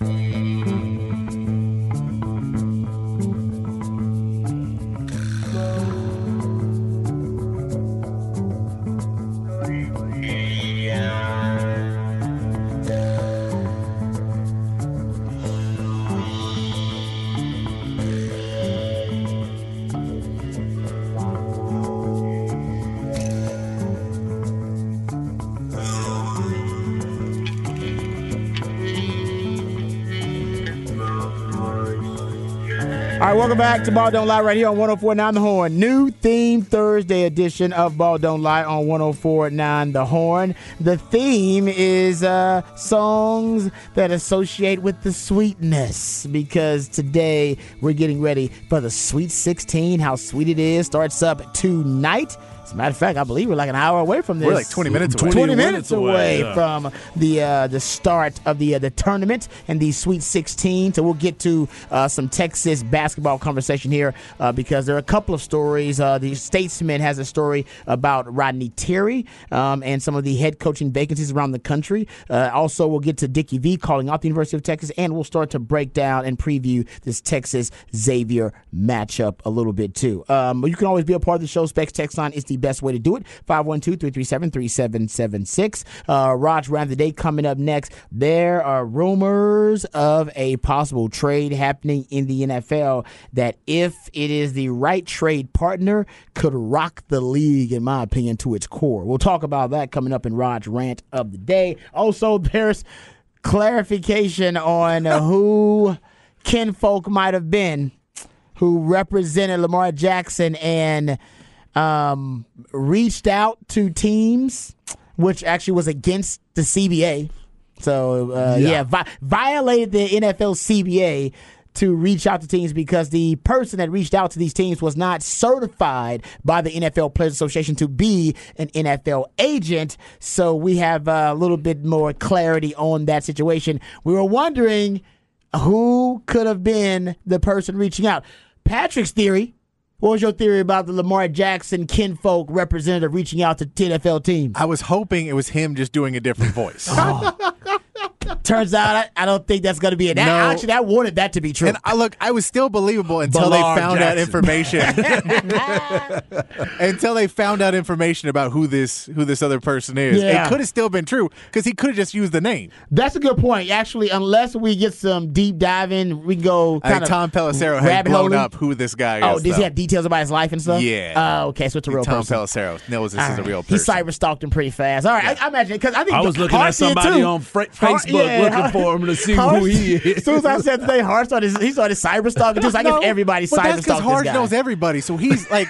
All back to Ball Don't Lie right here on 1049 The Horn. New theme Thursday edition of Ball Don't Lie on 1049 The Horn. The theme is uh, songs that associate with the sweetness because today we're getting ready for the Sweet 16. How sweet it is starts up tonight. As a matter of fact, I believe we're like an hour away from this. We're like 20 minutes away. 20, 20 minutes away, away, yeah. from the uh, the start of the uh, the tournament and the Sweet 16. So we'll get to uh, some Texas basketball conversation here uh, because there are a couple of stories. Uh, the Statesman has a story about Rodney Terry um, and some of the head coaching vacancies around the country. Uh, also, we'll get to Dickie V calling out the University of Texas, and we'll start to break down and preview this Texas Xavier matchup a little bit too. Um, you can always be a part of the show. Specs text line is the best way to do it. 512-337-3776. Uh, Raj round the day coming up next. There are rumors of a possible trade happening in the NFL that, if it is the right trade partner, could rock the league, in my opinion, to its core. We'll talk about that coming up in Raj rant of the day. Also, there's clarification on who kinfolk might have been who represented Lamar Jackson and um, reached out to teams, which actually was against the CBA. So uh, yeah, Yeah. vi- violated the NFL CBA to reach out to teams because the person that reached out to these teams was not certified by the NFL Players Association to be an NFL agent. So we have a little bit more clarity on that situation. We were wondering who could have been the person reaching out. Patrick's theory. What was your theory about the Lamar Jackson kinfolk representative reaching out to NFL teams? I was hoping it was him just doing a different voice. Oh. Turns out I, I don't think that's going to be it. That, No. Actually, I wanted that to be true. And I look, I was still believable until Ballard they found out information. until they found out information about who this who this other person is. Yeah. It could have still been true because he could have just used the name. That's a good point. Actually, unless we get some deep diving, we can go I kind think of Tom Pelissero had blown holing. up who this guy Oh, is. Oh, does he have details about his life and stuff? Yeah. Oh, okay. So it's a real person. Tom person. Pelissero knows this All is a right. real He person. cyber stalked him pretty fast. All right, I, I imagine because I think I was looking at somebody too. on Fra- Hart- Facebook yeah, looking for him to see Hart- who he is. As soon as I said today, Hart started he started cyber stalking. Just like No, if everybody but cyber that's because stalked this Hard guy. knows everybody. So he's like,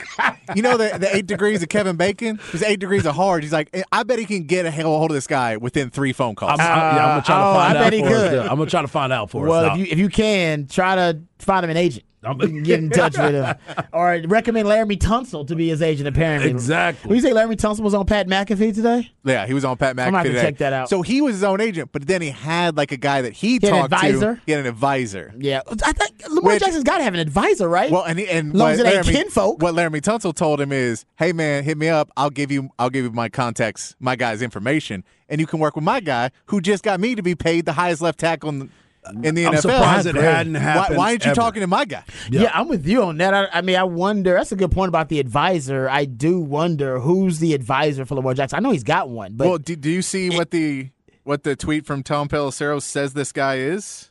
you know, the, the eight degrees of Kevin Bacon. There's eight degrees of Hard. He's like, I bet he can get a hold of this guy within three phone calls. I'm, I, yeah, I'm gonna try to oh, find I out bet he for could. I'm gonna try to find out for well, us. if you if you can, try to find him an agent. I'm- get in touch with him, or recommend Laremy Tunsil to be his agent. Apparently, Exactly. Will you say Laremy Tunsil was on Pat McAfee today? yeah, he was on Pat McAfee gonna have to today. check that out. So he was his own agent, but then he had like a guy that he, He talked advisor? to. He had an advisor. Yeah, I think Lamar Which- Jackson's got to have an advisor, right? Well, and he, and Long as it ain't Laremy, kinfolk. what Laremy Tunsil told him is, "Hey man, hit me up. I'll give you I'll give you my contacts, my guy's information, and you can work with my guy who just got me to be paid the highest left tackle in, in the I'm NFL. surprised it hadn't Why, happened. why aren't you ever. talking to my guy? Yeah. I'm with you on that. I, I mean, I wonder. That's a good point about the advisor. I do wonder who's the advisor for Lamar Jackson. I know he's got one, but well, do, do you see what the what the tweet from Tom Pelissero says this guy is?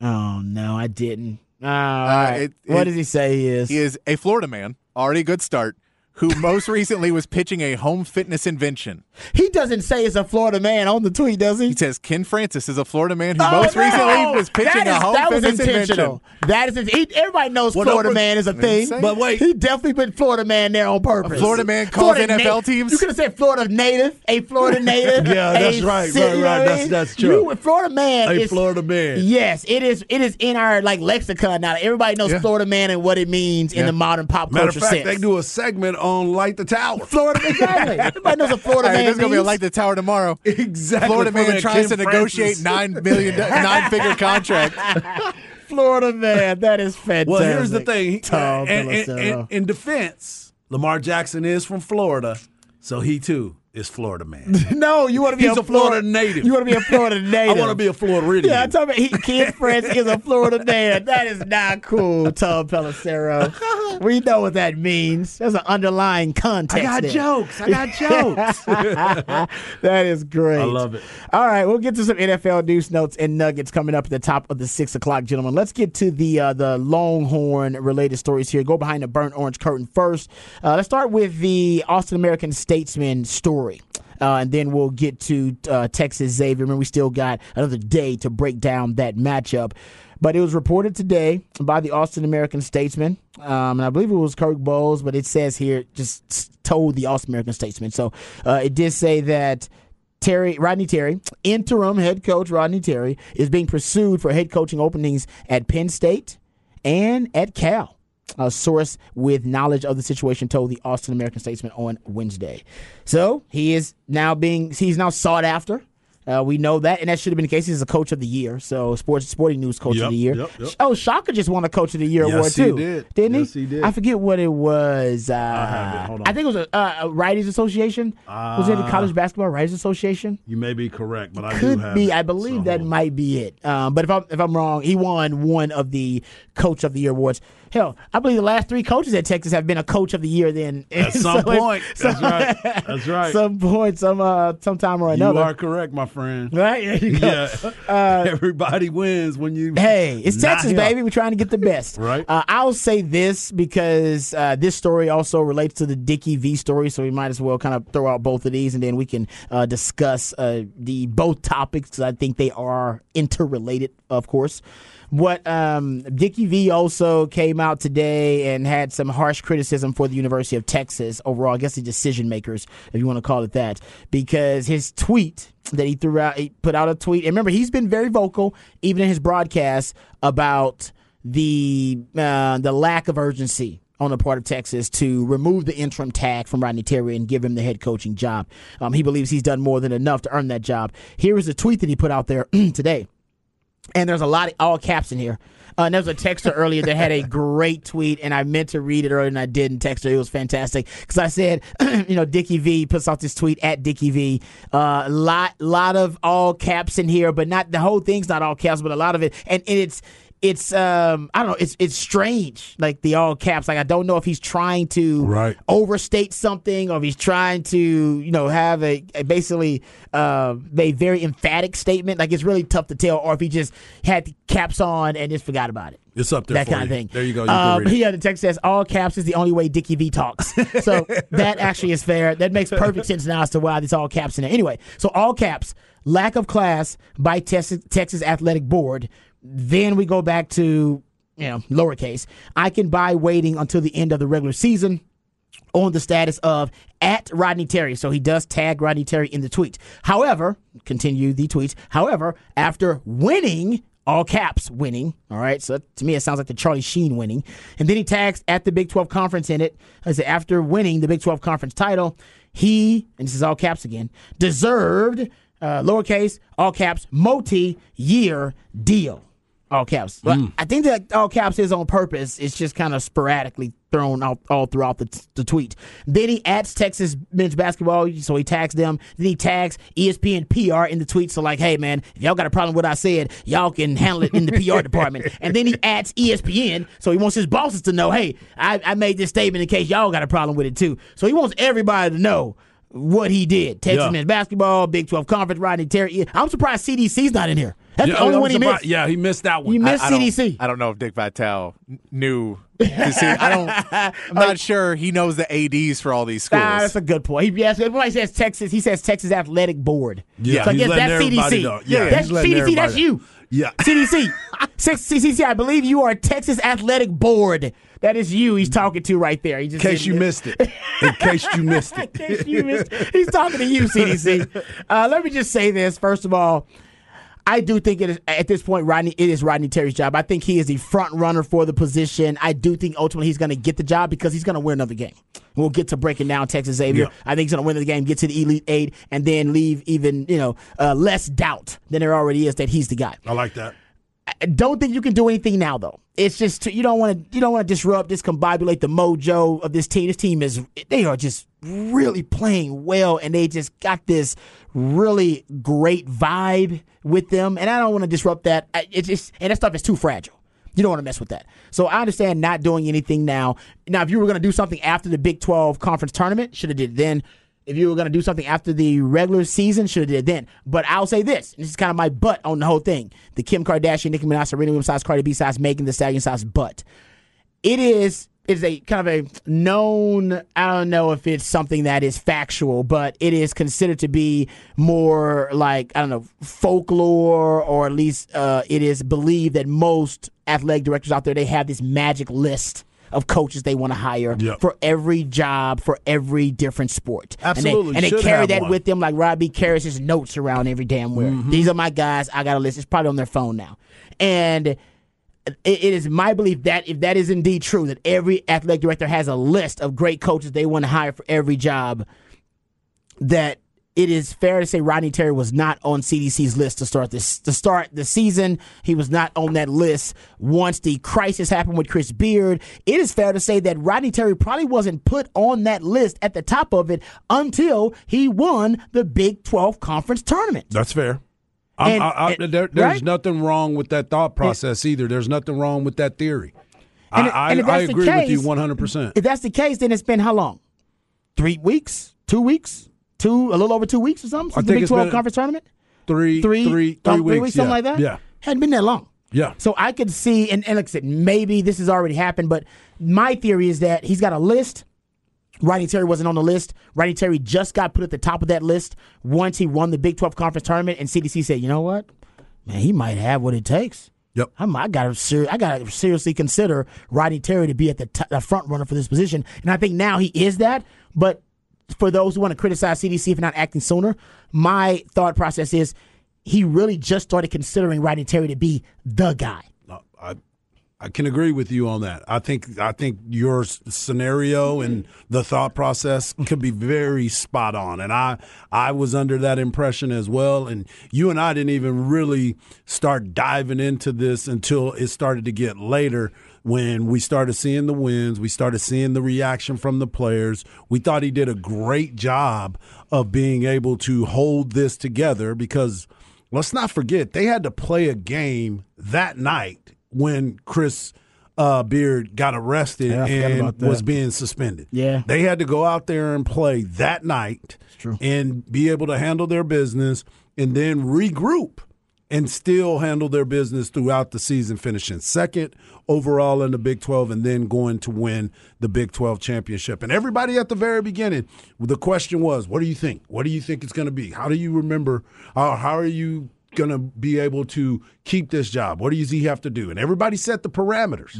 oh no, I didn't. Oh, all right. it- what it- does he say he is? He is a Florida man, already a good start, who most recently was pitching a home fitness invention. He doesn't say it's a Florida man on the tweet, does he? He says Ken Francis is a Florida man who Oh, most no! recently was pitching is- a home fitness intentional. invention. That is he, everybody knows Well, Florida no, man is a thing. But wait. he definitely put Florida man there on purpose. A Florida man calls Florida NFL teams? You could have said Florida native, a Florida native. Yeah, that's right, right, right. That's- that's true. You, Florida man A is Florida man. Yes, it is. It is in our like lexicon now. Everybody knows Yeah. Florida man and what it means in the modern pop Matter culture of fact, sense. they do a segment on Light the Tower. Florida exactly. Everybody knows a Florida All right, man there's gonna be a Light the tower tomorrow. Exactly. Florida From man that tries Ken to negotiate Francis. nine million, nine figure contract. Florida man. That is fantastic. Well, here's the thing. Tom and- and- Pelissero. and- in defense, Lamar Jackson is from Florida, so he too is Florida man. No, you want to be He's a Florida native. You want to be a Florida native. I want to be a Floridian. Yeah, I'm talking about he, Kid Prince is a Florida man. That is not cool, Tom Pelissero. we know what that means. There's an underlying context. I got there. jokes. I got jokes. that is great. I love it. All right, we'll get to some NFL news notes and nuggets coming up at the top of the six o'clock, gentlemen. Let's get to the uh, the Longhorn related stories here. Go behind the burnt orange curtain first. Uh, let's start with the Austin American Statesman story. Uh, and then we'll get to uh, Texas Xavier. Remember, we still got another day to break down that matchup. But it was reported today by the Austin American Statesman, um, and I believe it was Kirk Bohls, but it says here, just told the Austin American Statesman. So uh, it did say that Terry Rodney Terry, interim head coach Rodney Terry, is being pursued for head coaching openings at Penn State and at Cal. A source with knowledge of the situation told the Austin American Statesman on Wednesday. So he is now being he's now sought after. Uh, we know that, and that should have been the case. He's a coach of the year, so sports sporting news coach Yep, of the year. yep, yep. Oh, Shaka just won a coach of the year Yes, award he too, did. didn't Yes, he did. I forget what it was. Uh, have it. I think it was a, uh, a Writers Association. was it the College Basketball Writers Association? you may be correct, but I do Could be. it. I believe So, that might be it. Um, but if I'm if I'm wrong, he won one of the Coach of the Year awards. Hell, I believe the last three coaches at Texas have been a Coach of the Year. Then At some So if- point. That's right. That's right. Some point, some uh, sometime or another. you are correct, my friend. right? There you go. Yeah. Everybody wins when you. Hey, it's Texas, baby. We're trying to get the best. Right. Uh, I'll say this because uh, this story also relates to the Dickie V story, so we might as well kind of throw out both of these, and then we can uh, discuss uh, the both topics because I think they are interrelated, of course. What um, Dickie V also came out today and had some harsh criticism for the University of Texas overall. I guess the decision makers, if you want to call it that, because his tweet that he threw out, he put out a tweet. And remember, he's been very vocal, even in his broadcast, about the uh, the lack of urgency on the part of Texas to remove the interim tag from Rodney Terry and give him the head coaching job. Um, he believes he's done more than enough to earn that job. Here is a tweet that he put out there today and there's a lot of all caps in here. Uh, and there was a texter earlier that had a great tweet, and I meant to read it earlier and I didn't. Texter, it was fantastic because I said, you know, Dickie V puts out this tweet at Dickie V. Uh, lot, lot of all caps in here, but not the whole thing's not all caps, but a lot of it, and, and it's. It's um I don't know it's it's strange like the all caps. Like I don't know if he's trying to Right. overstate something or if he's trying to you know have a, a basically uh, a very emphatic statement. Like it's really tough to tell or if he just had the caps on and just forgot about it. It's up there that for kind of thing. There you go. You um, yeah the text says all caps is the only way Dickie V talks. So that actually is fair. That makes perfect sense now as to why there's all caps in there. Anyway so all caps lack of class by Texas, Texas Athletic Board then we go back to you know lowercase I can buy waiting until the end of the regular season on the status of at Rodney Terry. So he does tag Rodney Terry in the tweet. However, continue the tweets. However, after winning, all caps winning, all right, so to me it sounds like the Charlie Sheen winning. And then he tags at the Big 12 conference in it. I said, after winning the Big 12 conference title, he, and this is all caps again, deserved, uh, lowercase, all caps, multi year deal all oh, caps. Mm. But I think that all caps is on purpose. It's just kind of sporadically thrown out all throughout the, the tweet. Then he adds Texas men's basketball, so he tags them. Then he tags ESPN PR in the tweet. So like, hey man, if y'all got a problem with what I said, y'all can handle it in the PR department. And then he adds ESPN, so he wants his bosses to know, hey, I, I made this statement in case y'all got a problem with it too. So he wants everybody to know. What he did, Texas Yeah. men's basketball, Big 12 conference, Rodney Terry. I'm surprised CDC's not in here. That's Yeah, the only one he missed. Yeah, he missed that one. You missed I don't- CDC. I don't know if Dick Vitale knew. to see- I don't. I'm not sure he knows the ads for all these schools. Nah, that's a good point. He, yes, when he says Texas, he says Texas Athletic Board. Yeah, so I guess that's CDC. know. Yeah, that's CDC. That's you. Yeah. CDC. CCC, I believe you are Texas Athletic Board. That is you he's talking to right there. He In case you missed it. In case you missed In it. case you missed, he's talking to you, CDC. Uh, let me just say this. First of all, I do think it is at this point, Rodney. It is Rodney Terry's job. I think he is the front runner for the position. I do think ultimately he's going to get the job because he's going to win another game. We'll get to breaking down Texas Xavier. Yeah. I think he's going to win the game, get to the Elite Eight, and then leave even you know uh, less doubt than there already is that he's the guy. I like that. I don't think you can do anything now though. It's just you don't want to you don't want to disrupt, discombobulate the mojo of this team. This team is they are just really playing well, and they just got this really great vibe with them. And I don't want to disrupt that. It's just and that stuff is too fragile. You don't want to mess with that. So I understand not doing anything now. Now, if you were going to do something after the Big 12 conference tournament, should have did then. If you were going to do something after the regular season, should have did it then. But I'll say this: and this is kind of my butt on the whole thing. The Kim Kardashian, Nicki Minaj, Serena Williams size, Cardi B size, Megan the Stallion size butt. It is is a kind of a known. I don't know if it's something that is factual, but it is considered to be more like I don't know folklore, or at least uh, it is believed that most athletic directors out there they have this magic list of coaches they want to hire Yep. for every job for every different sport. Absolutely. and they, and they carry that one. with them like Robbie carries his notes around every damn where. Mm-hmm. These are my guys. I got a list. It's probably on their phone now, and it it is my belief that if that is indeed true, that every athletic director has a list of great coaches they want to hire for every job, that it is fair to say Rodney Terry was not on CDC's list to start this to start the season. He was not on that list once the crisis happened with Chris Beard. It is fair to say that Rodney Terry probably wasn't put on that list at the top of it until he won the Big 12 conference tournament. That's fair. And- I, I, and- there, there's right? nothing wrong with that thought process either. There's nothing wrong with that theory. And- I, and I, I that's the agree with you 100%. If that's the case, then it's been how long? Three weeks? Two weeks? Two? A little over two weeks or something? Since the Big 12 conference tournament? Three, Three, three, three weeks, something yeah. like that? Yeah. Hadn't been that long. Yeah. So I could see, and, and like I said, maybe this has already happened, but my theory is that he's got a list. Rodney Terry wasn't on the list. Rodney Terry just got put at the top of that list once he won the Big 12 conference tournament, and CDC said, you know what? Man, he might have what it takes. Yep. I'm, I got to ser- I got to seriously consider Rodney Terry to be at the, t- the front runner for this position, and I think now he is that. But for those who want to criticize CDC for not acting sooner, my thought process is he really just started considering Rodney Terry to be the guy. Uh, I, I can agree with you on that. I think I think your scenario and the thought process could be very spot on, and I I was under that impression as well. And you and I didn't even really start diving into this until it started to get later when we started seeing the wins, we started seeing the reaction from the players. We thought he did a great job of being able to hold this together because let's not forget they had to play a game that night when Chris uh, Beard got arrested Yeah, and was being suspended. Yeah. They had to go out there and play that night and be able to handle their business and then regroup and still handle their business throughout the season, finishing second overall in the Big 12 and then going to win the Big 12 championship. And everybody at the very beginning, the question was, what do you think? What do you think it's going to be? How do you remember? How, how are you going to be able to keep this job? What does he have to do? And everybody set the parameters.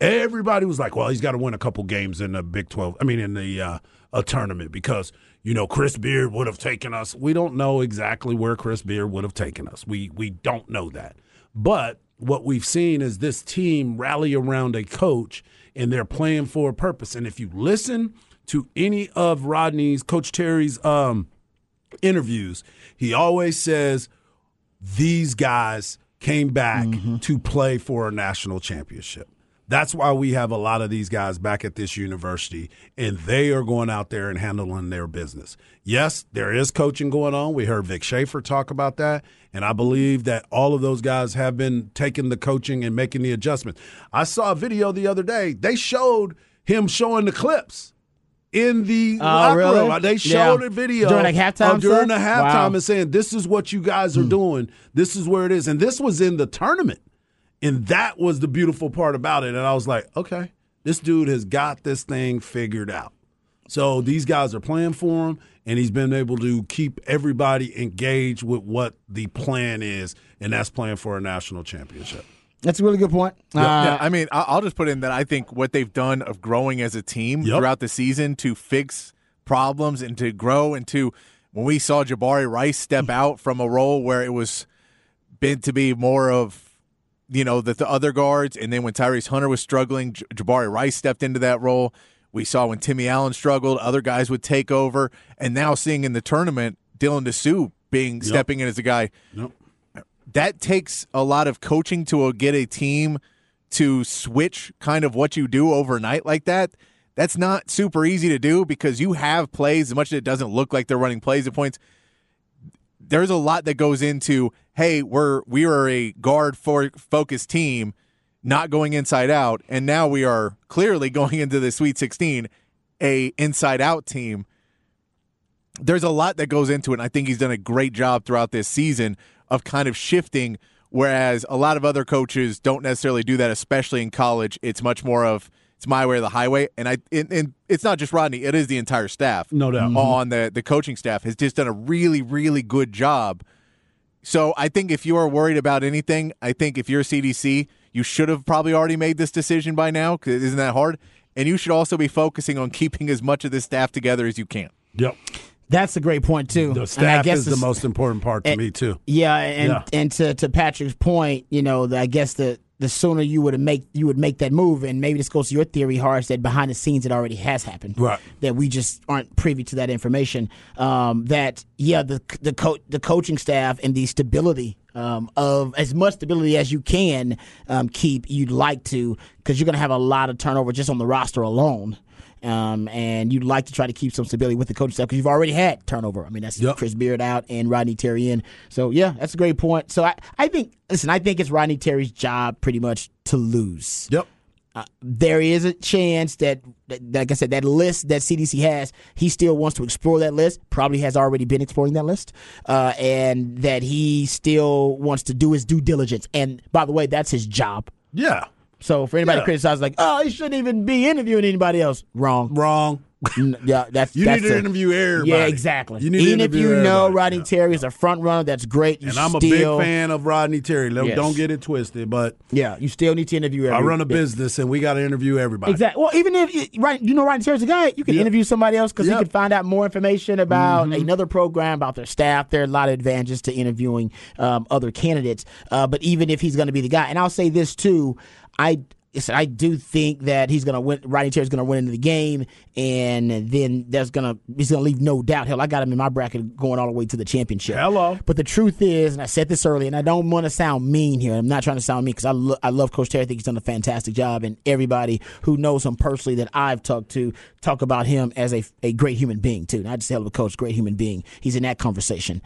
Everybody was like, well, he's got to win a couple games in the Big 12, I mean, in the uh, a tournament because, you know, Chris Beard would have taken us. We don't know exactly where Chris Beard would have taken us. We, we don't know that. But what we've seen is this team rally around a coach and they're playing for a purpose. And if you listen to any of Rodney's, Coach Terry's um, interviews, he always says, these guys came back to play for a national championship. That's why we have a lot of these guys back at this university, and they are going out there and handling their business. Yes, there is coaching going on. We heard Vic Schaefer talk about that, and I believe that all of those guys have been taking the coaching and making the adjustments. I saw a video the other day. They showed him showing the clips in the Oh, locker really? room. They showed Yeah. a video During, like, halftime during the halftime Wow. And saying, "This is what you guys are hmm. doing. This is where it is." And this was in the tournament, and that was the beautiful part about it. And I was like, "Okay, this dude has got this thing figured out." So these guys are playing for him, and he's been able to keep everybody engaged with what the plan is, and that's playing for a national championship. That's a really good point. Uh, yeah, I mean, I- I'll just put in that I think what they've done of growing as a team Yep. throughout the season to fix problems and to grow and to when we saw Jabari Rice step out from a role where it was been to be more of you know the, the other guards, and then when Tyrese Hunter was struggling, J- Jabari Rice stepped into that role. We saw when Timmy Allen struggled, other guys would take over, and now seeing in the tournament Dylan Disu being stepping in as a guy Yep. that takes a lot of coaching to get a team to switch kind of what you do overnight like that. That's not super easy to do because you have plays, as much as it doesn't look like they're running plays at points. There's a lot that goes into, hey, we're we are a guard for focused team, not going inside out, and now we are clearly going into the Sweet 16, a inside out team there's a lot that goes into it. And I think he's done a great job throughout this season of kind of shifting, whereas a lot of other coaches don't necessarily do that, especially in college. It's much more of it's my way or the highway, and I and, and it's not just Rodney; it is the entire staff, No doubt. Mm-hmm. on the the coaching staff has just done a really really good job. So I think if you are worried about anything, I think if you're CDC, you should have probably already made this decision by now because it isn't that hard, and you should also be focusing on keeping as much of this staff together as you can. Yep. that's a great point too. The And I staff guess is the most important part to and- me too. Yeah, and Yeah. and to, to Patrick's point, you know, the, I guess the the sooner you would make you would make that move, and maybe this goes to your theory, Harsh, that behind the scenes it already has happened, Right. That we just aren't privy to that information. Um, that yeah, the the co- the coaching staff and the stability um, of as much stability as you can um, keep, you'd like to, because you're going to have a lot of turnover just on the roster alone. Um, and you'd like to try to keep some stability with the coaching staff because you've already had turnover. I mean, that's Yep. Chris Beard out and Rodney Terry in. So yeah, that's a great point. So I, I think listen, I think it's Rodney Terry's job pretty much to lose. Yep. There is a chance that, that like I said, that list that CDC has, he still wants to explore that list. Probably has already been exploring that list, uh, and that he still wants to do his due diligence. And by the way, that's his job. Yeah. So for anybody Yeah. to criticize, like, oh, he shouldn't even be interviewing anybody else. Wrong. Wrong. Yeah, that's You that's need to a- interview everybody. Yeah, exactly. You need to Even if you know. Rodney Yeah. Terry is a front runner, that's great. You And I'm a big fan of Rodney Terry. Don't- Yes. Don't get it twisted, but Yeah, you still need to interview. Every, I run a business and we got to interview everybody. Exactly. Well, even if you, right, you know Rodney Terry's a guy, you can Yeah. interview somebody else because Yeah. you can find out more information about Mm-hmm. another program, about their staff. There are a lot of advantages to interviewing um, other candidates. Uh, but even if he's going to be the guy, and I'll say this too, I. listen, I do think that he's gonna win. Rodney Terry's gonna win into the game, and then that's gonna he's gonna leave no doubt. Hell, I got him in my bracket going all the way to the championship. Hello. But the truth is, and I said this earlier, and I don't want to sound mean here. I'm not trying to sound mean because I, lo- I love Coach Terry. I think he's done a fantastic job, and everybody who knows him personally that I've talked to talk about him as a, a great human being too. Not just hell of a coach, great human being. He's in that conversation.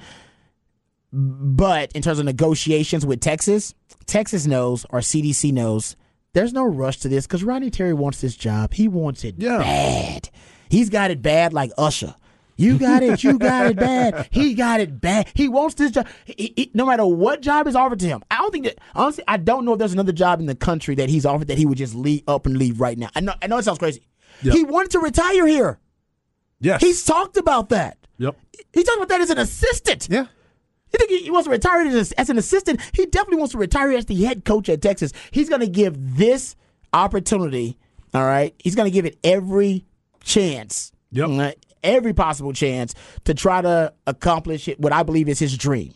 But in terms of negotiations with Texas, Texas knows, or CDC knows, there's no rush to this because Rodney Terry wants this job. He wants it Yeah. bad. He's got it bad like Usher. You got it. You got it bad. He got it bad. He wants this job. He- he- no matter what job is offered to him, I don't think that. Honestly, I don't know if there's another job in the country that he's offered that he would just leave up and leave right now. I know. I know it sounds crazy. Yep. He wanted to retire here. Yes. He's talked about that. yep. He talked about that as an assistant. Yeah. You think he wants to retire as, as an assistant? He definitely wants to retire as the head coach at Texas. He's going to give this opportunity, all right? He's going to give it every chance, Yep. right? every possible chance to try to accomplish it, what I believe is his dream,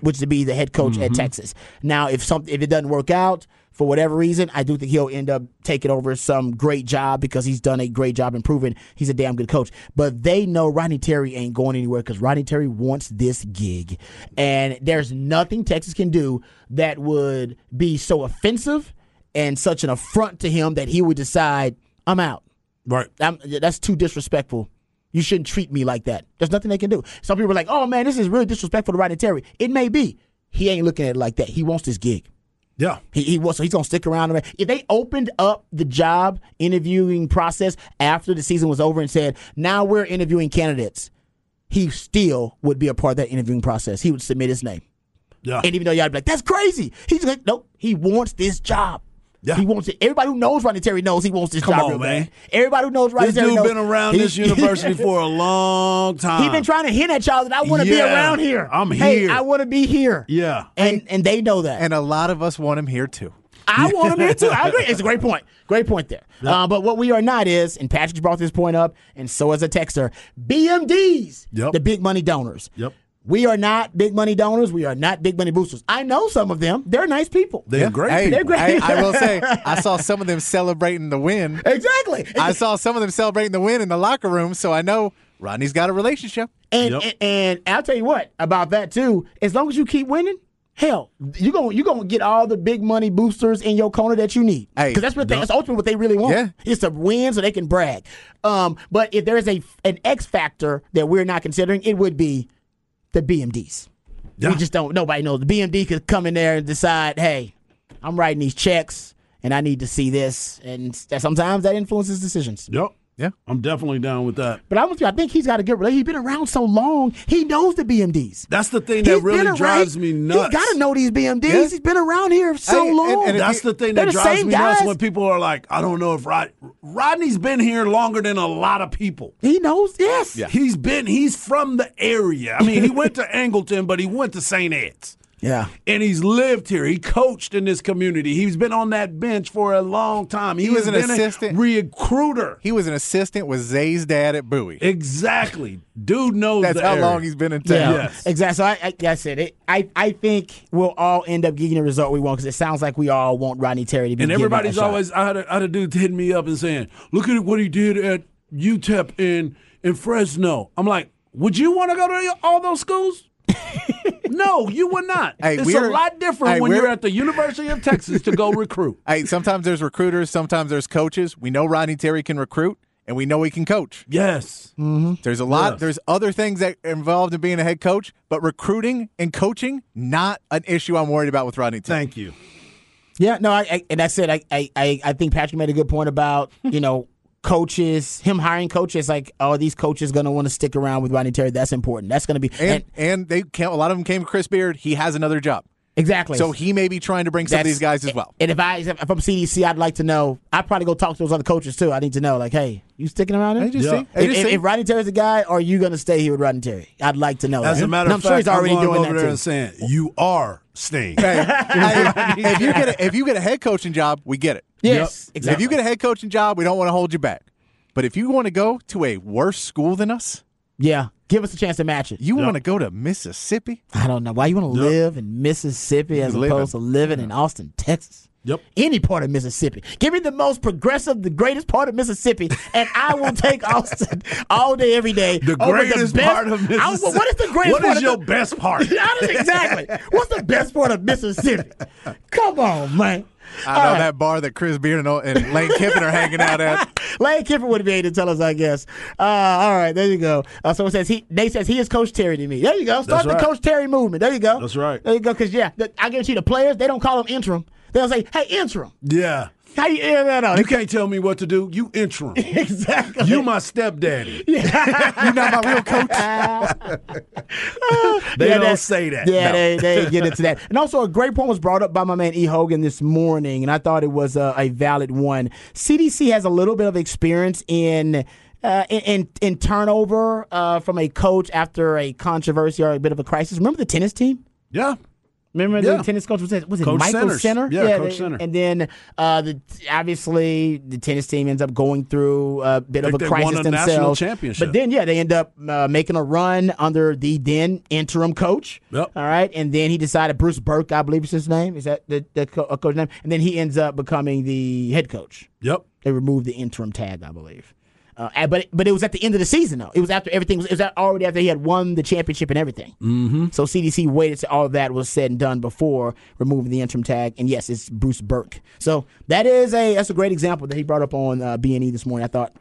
which is to be the head coach at mm-hmm. Texas. Now, if some if it doesn't work out for whatever reason, I do think he'll end up taking over some great job because he's done a great job improving. He's a damn good coach. But they know Rodney Terry ain't going anywhere because Rodney Terry wants this gig. And there's nothing Texas can do that would be so offensive and such an affront to him that he would decide, I'm out. Right. I'm, that's too disrespectful. You shouldn't treat me like that. There's nothing they can do. Some people are like, oh man, this is really disrespectful to Rodney Terry. It may be. He ain't looking at it like that. He wants this gig. Yeah. He, he was so he's gonna stick around. If they opened up the job interviewing process after the season was over and said, "Now we're interviewing candidates," he still would be a part of that interviewing process. He would submit his name, Yeah. and even though y'all be like, "That's crazy," he's like, "Nope, he wants this job." Yeah. He wants it. Everybody who knows Rodney Terry knows he wants this Come job on, real man. bad. Everybody who knows Rodney This Terry dude knows been around this university for a long time. He's been trying to hint at y'all that I want to be around here. I'm Hey, here. I want to be here. Yeah. and and they know that. And a lot of us want him here too. I want him here too. I agree. It's a great point. Great point there. Uh, but what we are not is, and Patrick brought this point up, and so as a texter, BMDs, Yep. the big money donors. Yep. We are not big money donors. We are not big money boosters. I know some of them. They're nice people. They're great. Hey, They're great. hey, I will say, I saw some of them celebrating the win. exactly. I saw some of them celebrating the win in the locker room, so I know Rodney's got a relationship. And, Yep. and and I'll tell you what about that too. As long as you keep winning, hell, you going you gonna get all the big money boosters in your corner that you need. Hey, Because that's what they, that's ultimately what they really want. Yeah. Is to win so they can brag. Um, but if there is a an X factor that we're not considering, it would be the BMDs. We just don't. Nobody knows. The BMD could come in there and decide, hey, I'm writing these checks and I need to see this, and sometimes that influences decisions. Yep. Yeah. I'm definitely down with that. But I, was, I think he's got a good relationship. He's been around so long. He knows the BMDs. That's the thing He's that been really around- drives me nuts. He's got to know these BMDs. Yeah. He's been around here so Hey, long. and if That's you- the thing that the drives same me nuts when people are like, I don't know if Rod Rodney's been here longer than a lot of people. he knows. Yes. Yeah. He's been he's from the area. I mean, he went to Angleton, but he went to St. Ed's. Yeah. And he's lived here. He coached in this community. He's been on that bench for a long time. He, was an been assistant. a recruiter. He was an assistant with Zay's dad at Bowie. Exactly. Dude knows That's the how area. long he's been in town. Yeah, Yes. exactly. So I, I, like I said, it, I, I think we'll all end up getting the result we want because it sounds like we all want Rodney Terry to be. And given everybody's that shot. always I had, a, I had a dude hitting me up and saying, "Look at what he did at UTEP in in Fresno." I'm like, "Would you want to go to all those schools?" no, you would not. Hey, it's a we're- lot different hey, when you're at the University of Texas to go recruit. Hey, sometimes there's recruiters, sometimes there's coaches. We know Rodney Terry can recruit, and we know he can coach. Yes. Mm-hmm. There's a lot. Yes. There's other things that are involved in being a head coach, but recruiting and coaching not an issue I'm worried about with Rodney Terry. Thank you. Yeah, no, I, I and that's it. I, I, I, I think Patrick made a good point about you know coaches, him hiring coaches. Like, oh, these coaches going to want to stick around with Rodney Terry. That's important. That's going to be And and they came, a lot of them came to Chris Beard. He has another job, exactly. so he may be trying to bring some of these guys as well. And if I if I'm CDC, I'd like to know. I'd probably go talk to those other coaches too. I need to know, like, hey, you sticking around here? Hey, just Yeah. see. Hey, If, just if, see. if Rodney Terry's the guy, are you going to stay here with Rodney Terry? I'd like to know. As that. a matter And of I'm fact, sure he's already going doing over that there too. and saying, "You are staying." Hey, hey, if you get a, if you get a head coaching job, we get it. yes, Yep. exactly. If you get a head coaching job, we don't want to hold you back. But if you want to go to a worse school than us, yeah, give us a chance to match it. you want to go to Mississippi. I don't know why you want to Yep. live in Mississippi as opposed to living in Austin, Texas. Yep. Any part of Mississippi. Give me the most progressive, the greatest part of Mississippi, and I will take Austin all day, every day. The over greatest best- part of I- Mississippi. what is the greatest What part is of your the- best part? Exactly. What's the best part of Mississippi? Come on, man. I know that bar that Chris Beard and, and Lane Kiffin are hanging out at. Lane Kiffin would be able to tell us, I guess. Uh, all right, there you go. Uh, someone says he. Nate says he is Coach Terry to me. There you go. Start That's the right. Coach Terry movement. There you go. That's right. There you go. Because yeah, the, I guarantee the players they don't call him interim. They'll say, "Hey, interim." Yeah. How you yeah, that out? You can't tell me what to do. You interim. exactly. You my stepdaddy. You're not my real coach. They Yeah, don't say that. Yeah, No. they, they get into that. And also, a great point was brought up by my man E. Hogan this morning, and I thought it was a, a valid one. CDC has a little bit of experience in. Uh, in, in in turnover uh, from a coach after a controversy or a bit of a crisis. Remember the tennis team? Yeah. Remember Yeah. the tennis coach was it was it Coach Michael Centers. Center? Yeah, Coach they- Center. And then uh, the obviously the tennis team ends up going through a bit of a they crisis won a national themselves. championship. But then yeah, they end up uh, making a run under the then interim coach. Yep. All right, and then he decided Bruce Berque, I believe is his name. Is that the, the co- coach name? And then he ends up becoming the head coach. Yep. They removed the interim tag, I believe. Uh, but but it was at the end of the season though. It was after everything was. It was already after he had won the championship and everything. Mm-hmm. So CDC waited till all of that was said and done before removing the interim tag. And yes, it's Bruce Berque. So that is a that's a great example that he brought up on uh, B and E this morning. I thought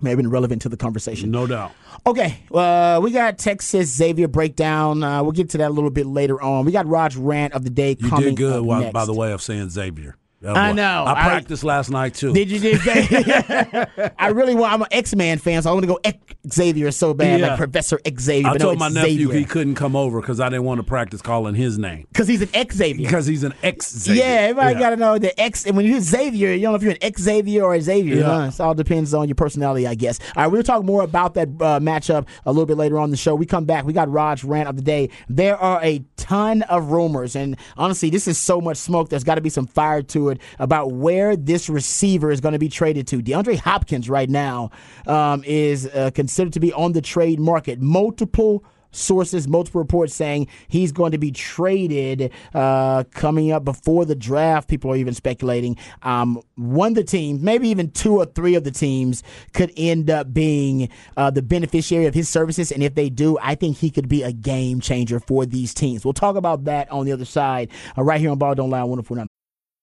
may have been relevant to the conversation. No doubt. Okay, uh, we got Texas Xavier breakdown. Uh, we'll get to that a little bit later on. We got Raj rant of the day You coming did good, by, by the way of saying Xavier. That I know. I I- practiced last night too. Did you did? I really want. I'm an X Man fan, so I want to go X Xavier so bad, Yeah. like Professor Xavier. I but no, told my nephew Xavier. he couldn't come over because I didn't want to practice calling his name because he's an X Xavier. because he's an X Xavier. Yeah, everybody got to know the X. And when you Xavier, you don't know if you're an X Xavier or a Xavier. Yeah. huh? It all depends on your personality, I guess. All right, we'll talk more about that uh, matchup a little bit later on the show. We come back. We got Raj rant of the day. There are a ton of rumors, and honestly, this is so much smoke. There's got to be some fire to it about where this receiver is going to be traded to. DeAndre Hopkins right now um, is uh, considered to be on the trade market. Multiple sources, multiple reports saying he's going to be traded uh, coming up before the draft. People are even speculating. Um, one of the teams, maybe even two or three of the teams, could end up being uh, the beneficiary of his services. And if they do, I think he could be a game changer for these teams. We'll talk about that on the other side, uh, right here on Ball Don't Lie, 1049.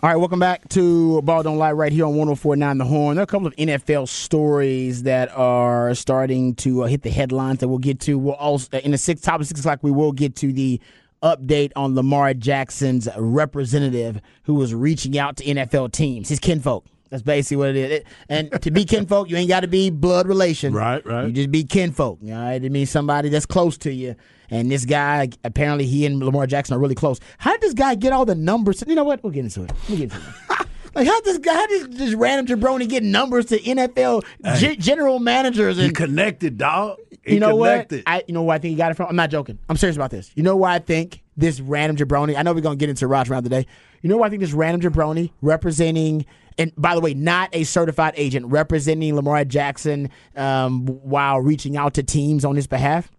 All right, welcome back to Ball Don't Lie right here on 1049 The Horn. There are a couple of NFL stories that are starting to uh, hit the headlines that we'll get to. We'll also, uh, in the six, top of six o'clock, we will get to the update on Lamar Jackson's representative who was reaching out to NFL teams, his kinfolk. That's basically what it is. It- and to be kinfolk, you ain't got to be blood relation. Right, right. You just be kinfolk. All right, it means somebody that's close to you. And this guy, apparently, he and Lamar Jackson are really close. How did this guy get all the numbers? You know what? We'll get into it. We'll get into it. like, how this guy, how did this random jabroni get numbers to NFL ge- general managers? He And connected, dog. He you know connected. what? I, you know where I think he got it from? I'm not joking. I'm serious about this. You know why I think this random jabroni? I know we're gonna get into Raj around today. You know why I think this random jabroni representing, and by the way, not a certified agent, representing Lamar Jackson um, while reaching out to teams on his behalf.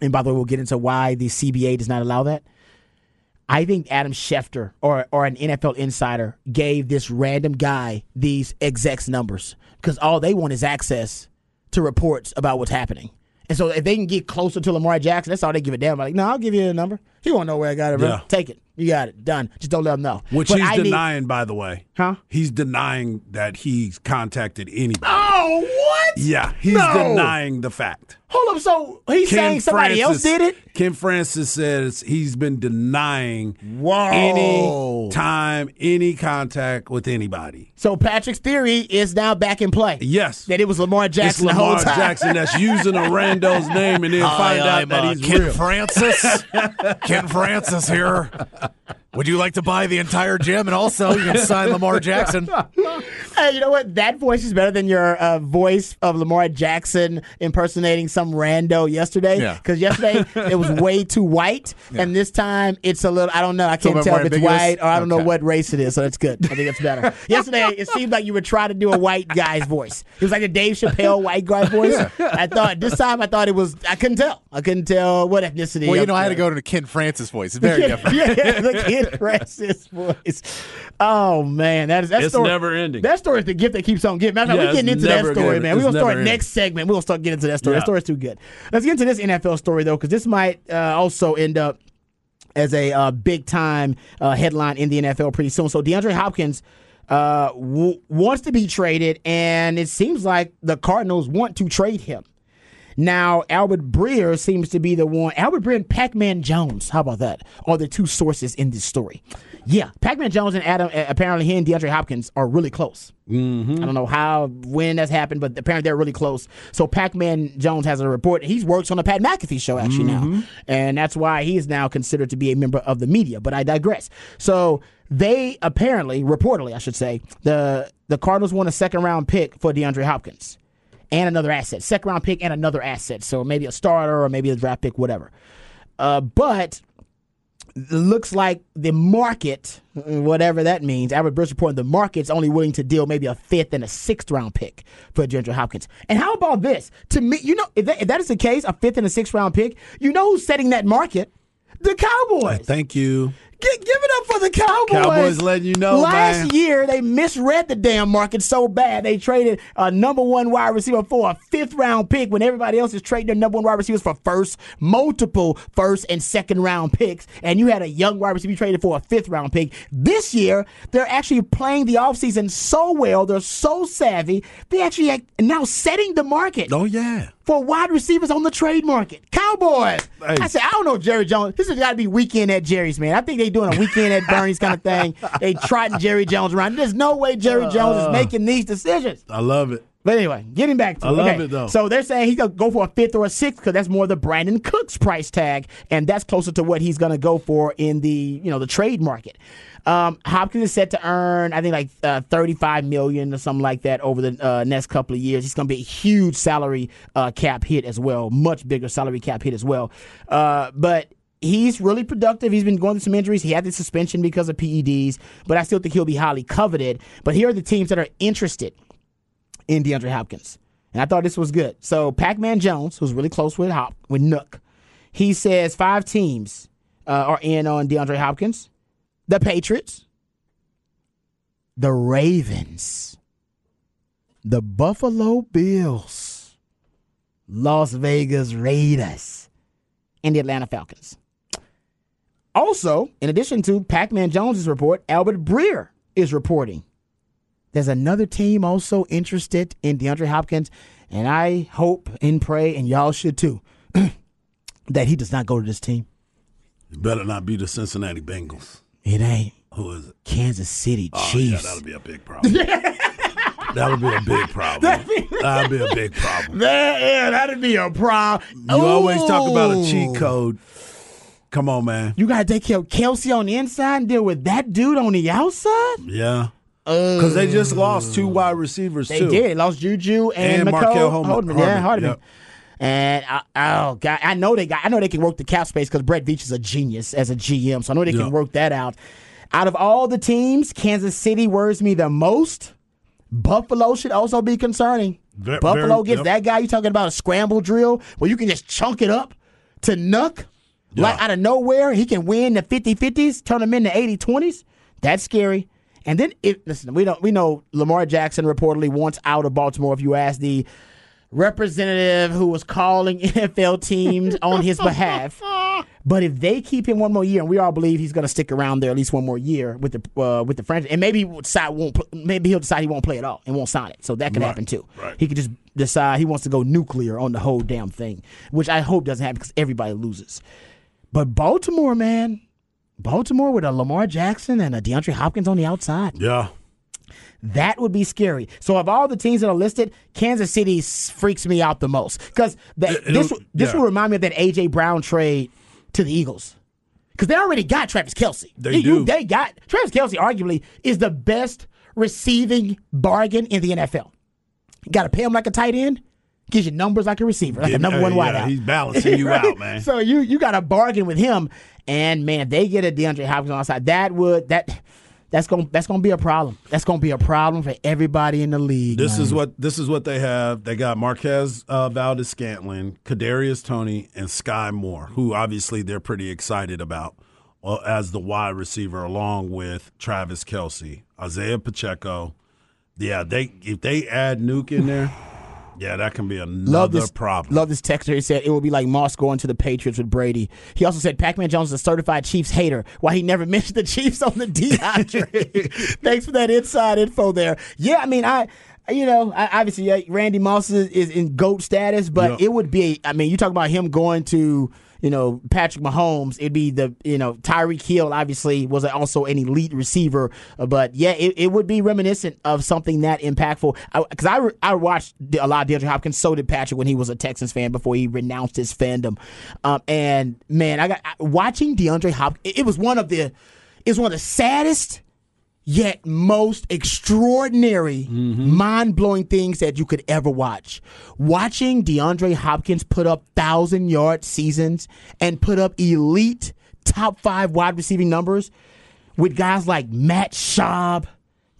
And by the way, we'll get into why the CBA does not allow that. I think Adam Schefter or or an NFL insider gave this random guy these execs numbers because all they want is access to reports about what's happening. And so if they can get closer to Lamar Jackson, that's all they give a damn about. Like, no, I'll give you a number. He won't know where I got it, bro. Yeah. Take it. You got it. Done. Just don't let him know. Which But he's I need- denying, by the way. Huh? He's denying that he's contacted anybody. oh, what? Yeah, he's No. denying the fact. Hold up. So he's Ken saying somebody else did it? Ken Francis says he's been denying Whoa. any time, any contact with anybody. So Patrick's theory is now back in play. Yes. That it was Lamar It's Jackson the whole Lamar time. Jackson that's using a rando's name and then find out I'm that uh, he's Ken real. Francis. Ken Francis here. Would you like to buy the entire gym and also you can sign Lamar Jackson? Hey, you know what? That voice is better than your uh, voice of Lamar Jackson impersonating some rando yesterday. Yeah. Because yesterday it was way too white, and this time it's a little. I don't know. I can't bit tell if it's ambiguous? white or I don't know what race it is. So that's good. I think it's better. yesterday it seemed like you were trying to do a white guy's voice. It was like a Dave Chappelle white guy voice. I thought this time I thought it was. I couldn't tell. I couldn't tell what ethnicity. Well, you of know, I had to go to the Ken Francis voice. It's very different. yeah, the Ken Francis voice. Oh man, that is that's It's story. never ending. That story is the gift that keeps on giving. Matter of fact, we're getting into that story, good. man. We're gonna start never next segment. We're gonna start getting into that story. That Yeah. story's too good. Let's get into this NFL story though, because this might uh, also end up as a uh, big time uh, headline in the NFL pretty soon. So DeAndre Hopkins uh, w- wants to be traded, and it seems like the Cardinals want to trade him. Now, Albert Breer seems to be the one. Albert Breer and Pac Man Jones, how about that? Are the two sources in this story. Yeah, Pac Man Jones and Adam, apparently, he and DeAndre Hopkins are really close. Mm-hmm. I don't know how, when that's happened, but apparently they're really close. So Pac Man Jones has a report. He works on the Pat McAfee show, actually, now. And that's why he is now considered to be a member of the media. But I digress. So they apparently, reportedly, I should say, the, the Cardinals won a second round pick for DeAndre Hopkins and another asset, second round pick and another asset. So maybe a starter or maybe a draft pick, whatever. Uh, but looks like the market, whatever that means, Albert Brooks reporting the market's only willing to deal maybe a fifth and a sixth round pick for DeAndre Hopkins. And how about this? To me, you know, if that, if that is the case, a fifth and a sixth round pick, you know who's setting that market? The Cowboys. Thank you. Gi- give it up for the Cowboys. Cowboys letting you know, Last man. year, they misread the damn market so bad. They traded a number one wide receiver for a fifth round pick when everybody else is trading their number one wide receivers for first, multiple first and second round picks. And you had a young wide receiver you traded for a fifth round pick. This year, they're actually playing the offseason so well. They're so savvy. They actually are now setting the market Oh yeah. for wide receivers on the trade market. Cowboys. Hey. I said, I don't know Jerry Jones. This has got to be weekend at Jerry's, man. I think they doing a weekend at Bernie's kind of thing. They trotting Jerry Jones around. There's no way Jerry Jones is making these decisions. I love it. But anyway, getting back to I it. love okay. it, though. So they're saying he's gonna go for a fifth or a sixth because that's more the Brandin Cooks price tag, and that's closer to what he's gonna go for in the you know the trade market. Um, Hopkins is set to earn, I think, like uh, thirty-five million or something like that over the uh, next couple of years. He's going to be a huge salary uh, cap hit as well, much bigger salary cap hit as well. Uh, but he's really productive. He's been going through some injuries. He had the suspension because of PEDs, but I still think he'll be highly coveted. But here are the teams that are interested in DeAndre Hopkins. And I thought this was good. So Pac Man Jones, who's really close with Hop with Nuk, he says five teams uh, are in on DeAndre Hopkins. The Patriots, the Ravens, the Buffalo Bills, Las Vegas Raiders, and the Atlanta Falcons. Also, in addition to Pac Man Jones's report, Albert Breer is reporting there's another team also interested in DeAndre Hopkins, and I hope and pray, and y'all should too, that he does not go to this team. You better not be the Cincinnati Bengals. It ain't Who is it? Kansas City Oh, yeah, Chiefs. that'll be a big problem. that'll be a big problem. That'll be a big problem. That- yeah, that'd be a problem. You always talk about a cheat code. Come on, man. You gotta take care of Kelce on the inside and deal with that dude on the outside. Yeah. Uh, because they just lost two wide receivers, too. They too. did. Lost Juju and, And Markel Hol- Hardman. Yeah, Hardman, yep. And I, oh god, I know they got. I know they can work the cap space because Brett Veach is a genius as a GM, so I know they Yeah. can work that out. Out of all the teams, Kansas City worries me the most. Buffalo should also be concerning. Buffalo very- gets yep. that guy. You talking about a scramble drill where you can just chunk it up to Nuk like out of nowhere. He can win the 50-50s, turn them into 80-20s. That's scary. And then if listen, we don't we know Lamar Jackson reportedly wants out of Baltimore. If you ask the representative who was calling NFL teams on his behalf. But if they keep him one more year, and we all believe he's going to stick around there at least one more year with the uh, with the franchise, and maybe he'll decide won't maybe he'll decide he won't play at all and won't sign it. So that could Right, happen too. right. He could just decide he wants to go nuclear on the whole damn thing, which I hope doesn't happen because everybody loses. But Baltimore, man, Baltimore with a Lamar Jackson and a DeAndre Hopkins on the outside. Yeah. That would be scary. So of all the teams that are listed, Kansas City freaks me out the most because this this yeah. will remind me of that AJ Brown trade to the Eagles because they already got Travis Kelce. They You- you- do. They got Travis Kelce. Arguably is the best receiving bargain in the NFL. You got to pay him like a tight end. Gives you numbers like a receiver, like a number one yeah, wideout. He's balancing you Right? out, man. So you you got a bargain with him, and man, they get a DeAndre Hopkins on the side. That would that that's gonna that's gonna be a problem. That's gonna be a problem for everybody in the league. This man. is what this is what they have. They got Marquez uh, Valdes-Scantling, Kadarius Toney, and Sky Moore, who obviously they're pretty excited about uh, as the wide receiver, along with Travis Kelce, Isaiah Pacheco. Yeah, they if they add Nuk in there, yeah, that can be another Love this problem. Love this texter. He said it will be like Moss going to the Patriots with Brady. He also said Pac-Man Jones is a certified Chiefs hater. Why he never mentioned the Chiefs on the DeAndre? Thanks for that inside info there. Yeah, I mean, I you know, I- obviously Randy Moss is, is in goat status, but Yep. it would be. I mean, you talk about him going to. You know, Patrick Mahomes, it'd be the, you know, Tyreek Hill obviously was also an elite receiver. uh, But yeah, it, it would be reminiscent of something that impactful. Because I, I, I watched a lot of DeAndre Hopkins, so did Patrick when he was a Texans fan before he renounced his fandom. Um, and man, I got watching DeAndre Hopkins, it, it was one of the, it was one of the saddest yet most extraordinary, mm-hmm. mind blowing things that you could ever watch. Watching DeAndre Hopkins put up thousand yard seasons and put up elite top five wide receiving numbers with guys like Matt Schaub,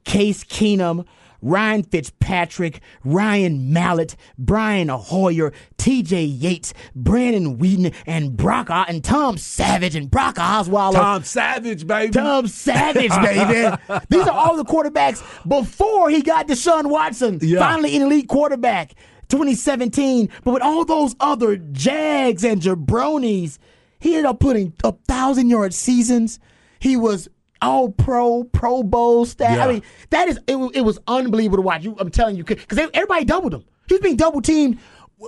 Case Keenum, Ryan Fitzpatrick, Ryan Mallett, Brian Hoyer, TJ Yates, Brandon Weeden, and Brock O- and Tom Savage and Brock Osweiler. Tom Savage, baby. Tom Savage, baby. These are all the quarterbacks before he got Deshaun Watson, Yeah. finally an elite quarterback, 2017. But with all those other Jags and Jabronis, he ended up putting up thousand yard seasons. He was all pro, Pro Bowl staff. Yeah. I mean, that is it, it was unbelievable to watch. You, I'm telling you, because everybody doubled him. He was being double teamed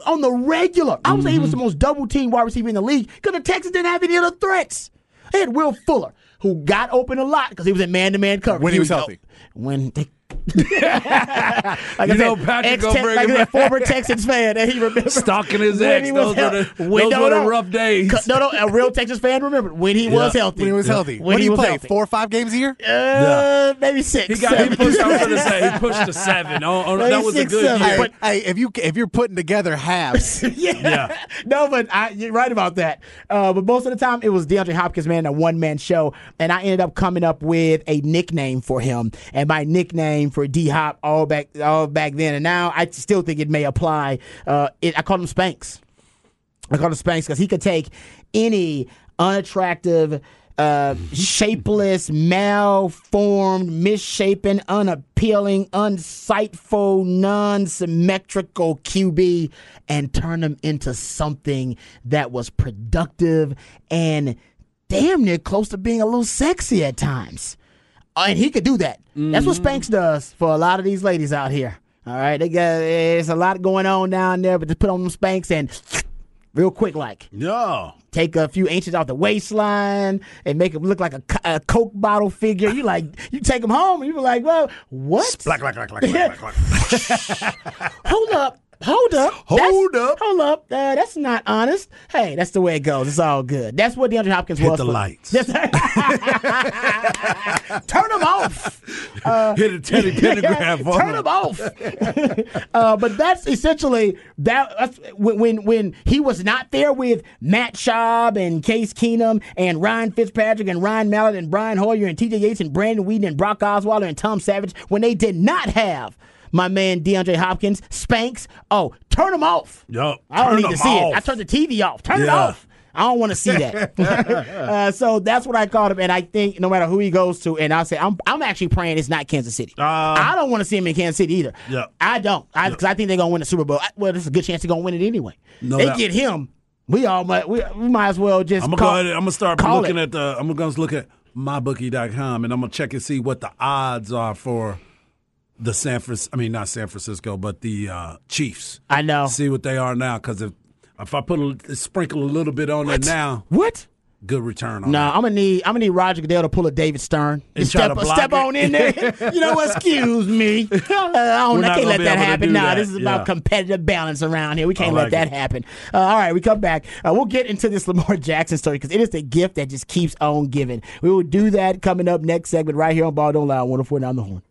on the regular. I would say he was the mm-hmm. most double teamed wide receiver in the league because the Texans didn't have any other threats. They had Will Fuller, who got open a lot because he was in man to man coverage. When he was we go. healthy. When they, like I You know, said, Patrick ex- gonna like him a former Texans fan that he remembers Stalking his when ex. he was Those were the- when- those no, were the no. rough days. No, no, a real Texas fan remembered when he was healthy. When he was Yeah. healthy. When What do he you was play? healthy. Four or five games a year? Uh, maybe six. He got he pushed. I was gonna say he pushed to seven. Oh, oh, that was a good seven. year. But- Hey, if you if you're putting together halves, yeah. Yeah. No, but I, you're right about that. Uh, but most of the time, it was DeAndre Hopkins, man, a one man show. And I ended up coming up with a nickname for him. And my nickname for D Hop all back all back then, and now I still think it may apply. Uh, it, I call him Spanx. I call him Spanx because he could take any unattractive, uh, shapeless, malformed, misshapen, unappealing, unsightful, non-symmetrical QB and turn them into something that was productive and damn near close to being a little sexy at times. And he could do that. That's what mm. Spanx does for a lot of these ladies out here. All right, they got there's a lot going on down there, but just put on them Spanx and real quick, like no, take a few inches off the waistline and make him look like a, a Coke bottle figure. You like you take him home and you be like, well, what? Black, black, black, black, black, black, black. Hold up. Hold up. Hold That's- up. Hold up. Uh, that's not honest. Hey, that's the way it goes. It's all good. That's what DeAndre Hopkins Hit was. the for- lights. Turn them off. Hit a Teddy Pendergrass for Turn them off. uh, but that's essentially that. That's when, when when he was not there with Matt Schaub and Case Keenum and Ryan Fitzpatrick and Ryan Mallett and Brian Hoyer and T.J. Yates and Brandon Weeden and Brock Osweiler and Tom Savage when they did not have my man DeAndre Hopkins, Spanx. Oh, turn them off. Yup, I don't need to see it. I turned the TV off. Turn it off. I don't want to see that. uh, so that's what I called him, and I think no matter who he goes to, and I say I'm I'm actually praying it's not Kansas City. I don't want to see him in Kansas City either. Yeah. I don't, because I, think they're gonna win the Super Bowl. I- Well, there's a good chance they're gonna win it anyway. No they doubt. get him. We all might we, we might as well just I'm gonna call, go ahead. I'm gonna start looking it. at the. I'm gonna look at mybookie.com and I'm gonna check and see what the odds are for the San Francisco. I mean, not San Francisco, but the uh, Chiefs. I know. See what they are now, because if if I put a sprinkle a little bit on it now, What? good return on No, that. I'm gonna need I'm gonna need Roger Goodell to pull a David Stern. And try step step on in there. you know what? Excuse me. Uh, I, don't, I can't let that happen. do Nah, this is about Yeah. competitive balance around here. We can't I let that it. happen. Uh, all right, we come back. Uh, we'll get into this Lamar Jackson story because it is the gift that just keeps on giving. We will do that coming up next segment right here on Ball Don't Lie, 104 down the horn.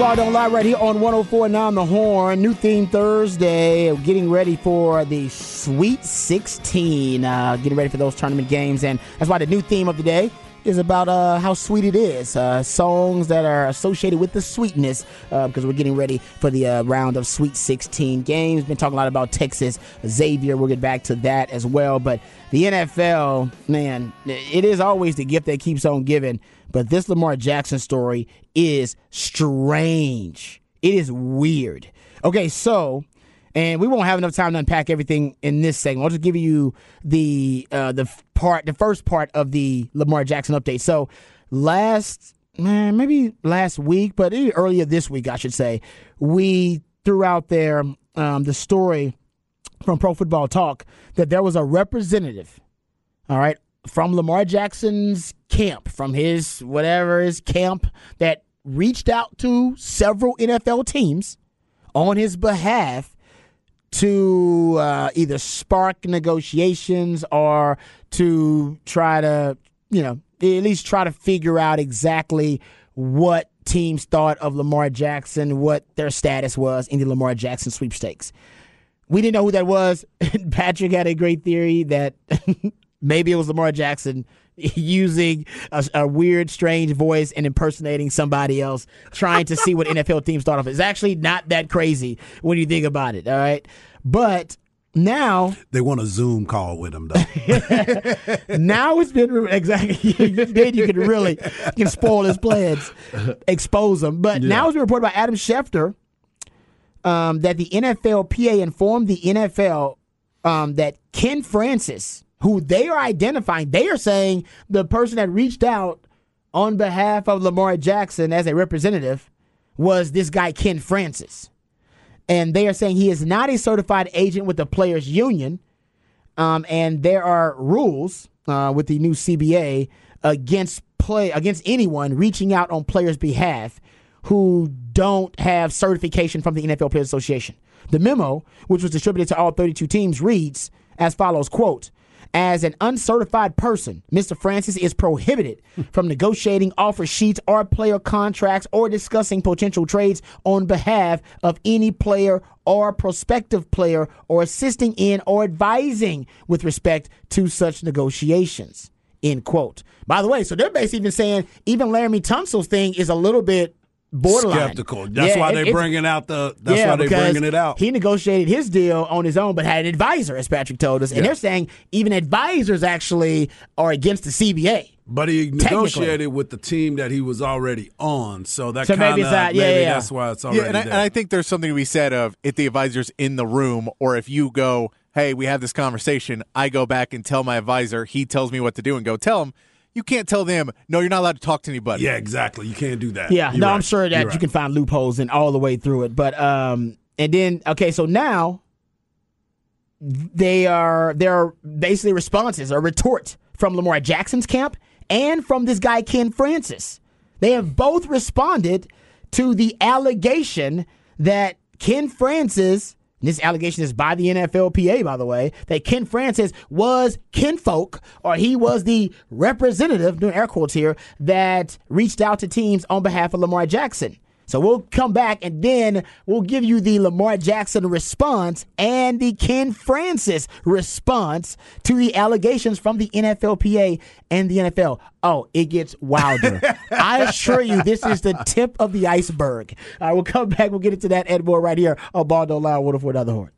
Ball Don't Lie right here on 104 Now on the Horn. New theme Thursday. Getting ready for the Sweet 16. Uh, getting ready for those tournament games. And that's why the new theme of the day is about uh, how sweet it is. Uh, songs that are associated with the sweetness, uh, because we're getting ready for the uh, round of Sweet 16 games. Been talking a lot about Texas Xavier. We'll get back to that as well. But the NFL, man, it is always the gift that keeps on giving. But this Lamar Jackson story is strange. It is weird. Okay, so and we won't have enough time to unpack everything in this segment. I'll just give you the uh, the part, the first part of the Lamar Jackson update. So last, man, maybe last week, but earlier this week, I should say, we threw out there um, the story from Pro Football Talk that there was a representative, all right, from Lamar Jackson's camp, from his whatever his camp, that reached out to several NFL teams on his behalf to uh, either spark negotiations or to try to, you know, at least try to figure out exactly what teams thought of Lamar Jackson, what their status was in the Lamar Jackson sweepstakes. We didn't know who that was. Patrick had a great theory that maybe it was Lamar Jackson using a, a, weird, strange voice and impersonating somebody else, trying to see what NFL teams thought of it. It's actually not that crazy when you think about it. All right, but now they want a Zoom call with him though. now it's been exactly then you can really you can spoil his plans, expose him. But yeah. now it's been reported by Adam Schefter um, that the NFLPA informed the NFL um, that Ken Francis who they are identifying. They are saying the person that reached out on behalf of Lamar Jackson as a representative was this guy, Ken Francis. And they are saying he is not a certified agent with the Players Union. Um, and there are rules uh, with the new CBA against play against anyone reaching out on players' behalf who don't have certification from the NFL Players Association. The memo, which was distributed to all 32 teams, reads as follows: "Quote: as an uncertified person, Mr. Francis is prohibited from negotiating offer sheets or player contracts or discussing potential trades on behalf of any player or prospective player or assisting in or advising with respect to such negotiations. End quote. By the way, so they're basically even saying even Laremy Tunsil's thing is a little bit borderline. Skeptical. That's yeah, why they're bringing out the. That's yeah, why they're bringing it out. He negotiated his deal on his own, but had an advisor, as Patrick told us, and they're saying even advisors actually are against the CBA. But he negotiated with the team that he was already on, so that so kinda, maybe, yeah, maybe yeah, that's why it's already. Yeah, and I, and I think there's something to be said of if the advisor's in the room, or if you go, "Hey, we have this conversation," I go back and tell my advisor, he tells me what to do, and go tell him you can't tell them no you're not allowed to talk to anybody. Yeah exactly. You can't do that. Yeah you're no right. i'm sure that. You're you can find loopholes and all the way through it. But um and then okay so now they are there are basically responses or retort from lamar jackson's camp and from this guy ken francis. They have both responded to the allegation that ken francis this allegation is by the NFLPA, by the way, that Ken Francis was kinfolk, or he was the representative, doing air quotes here, that reached out to teams on behalf of Lamar Jackson. So we'll come back and then we'll give you the Lamar Jackson response and the Ken Francis response to the allegations from the NFLPA and the NFL. Oh, it gets wilder. I assure you, this is the tip of the iceberg. I will come back. We'll get into that and more right here on Ball No Lie, Wonderful Another Horn.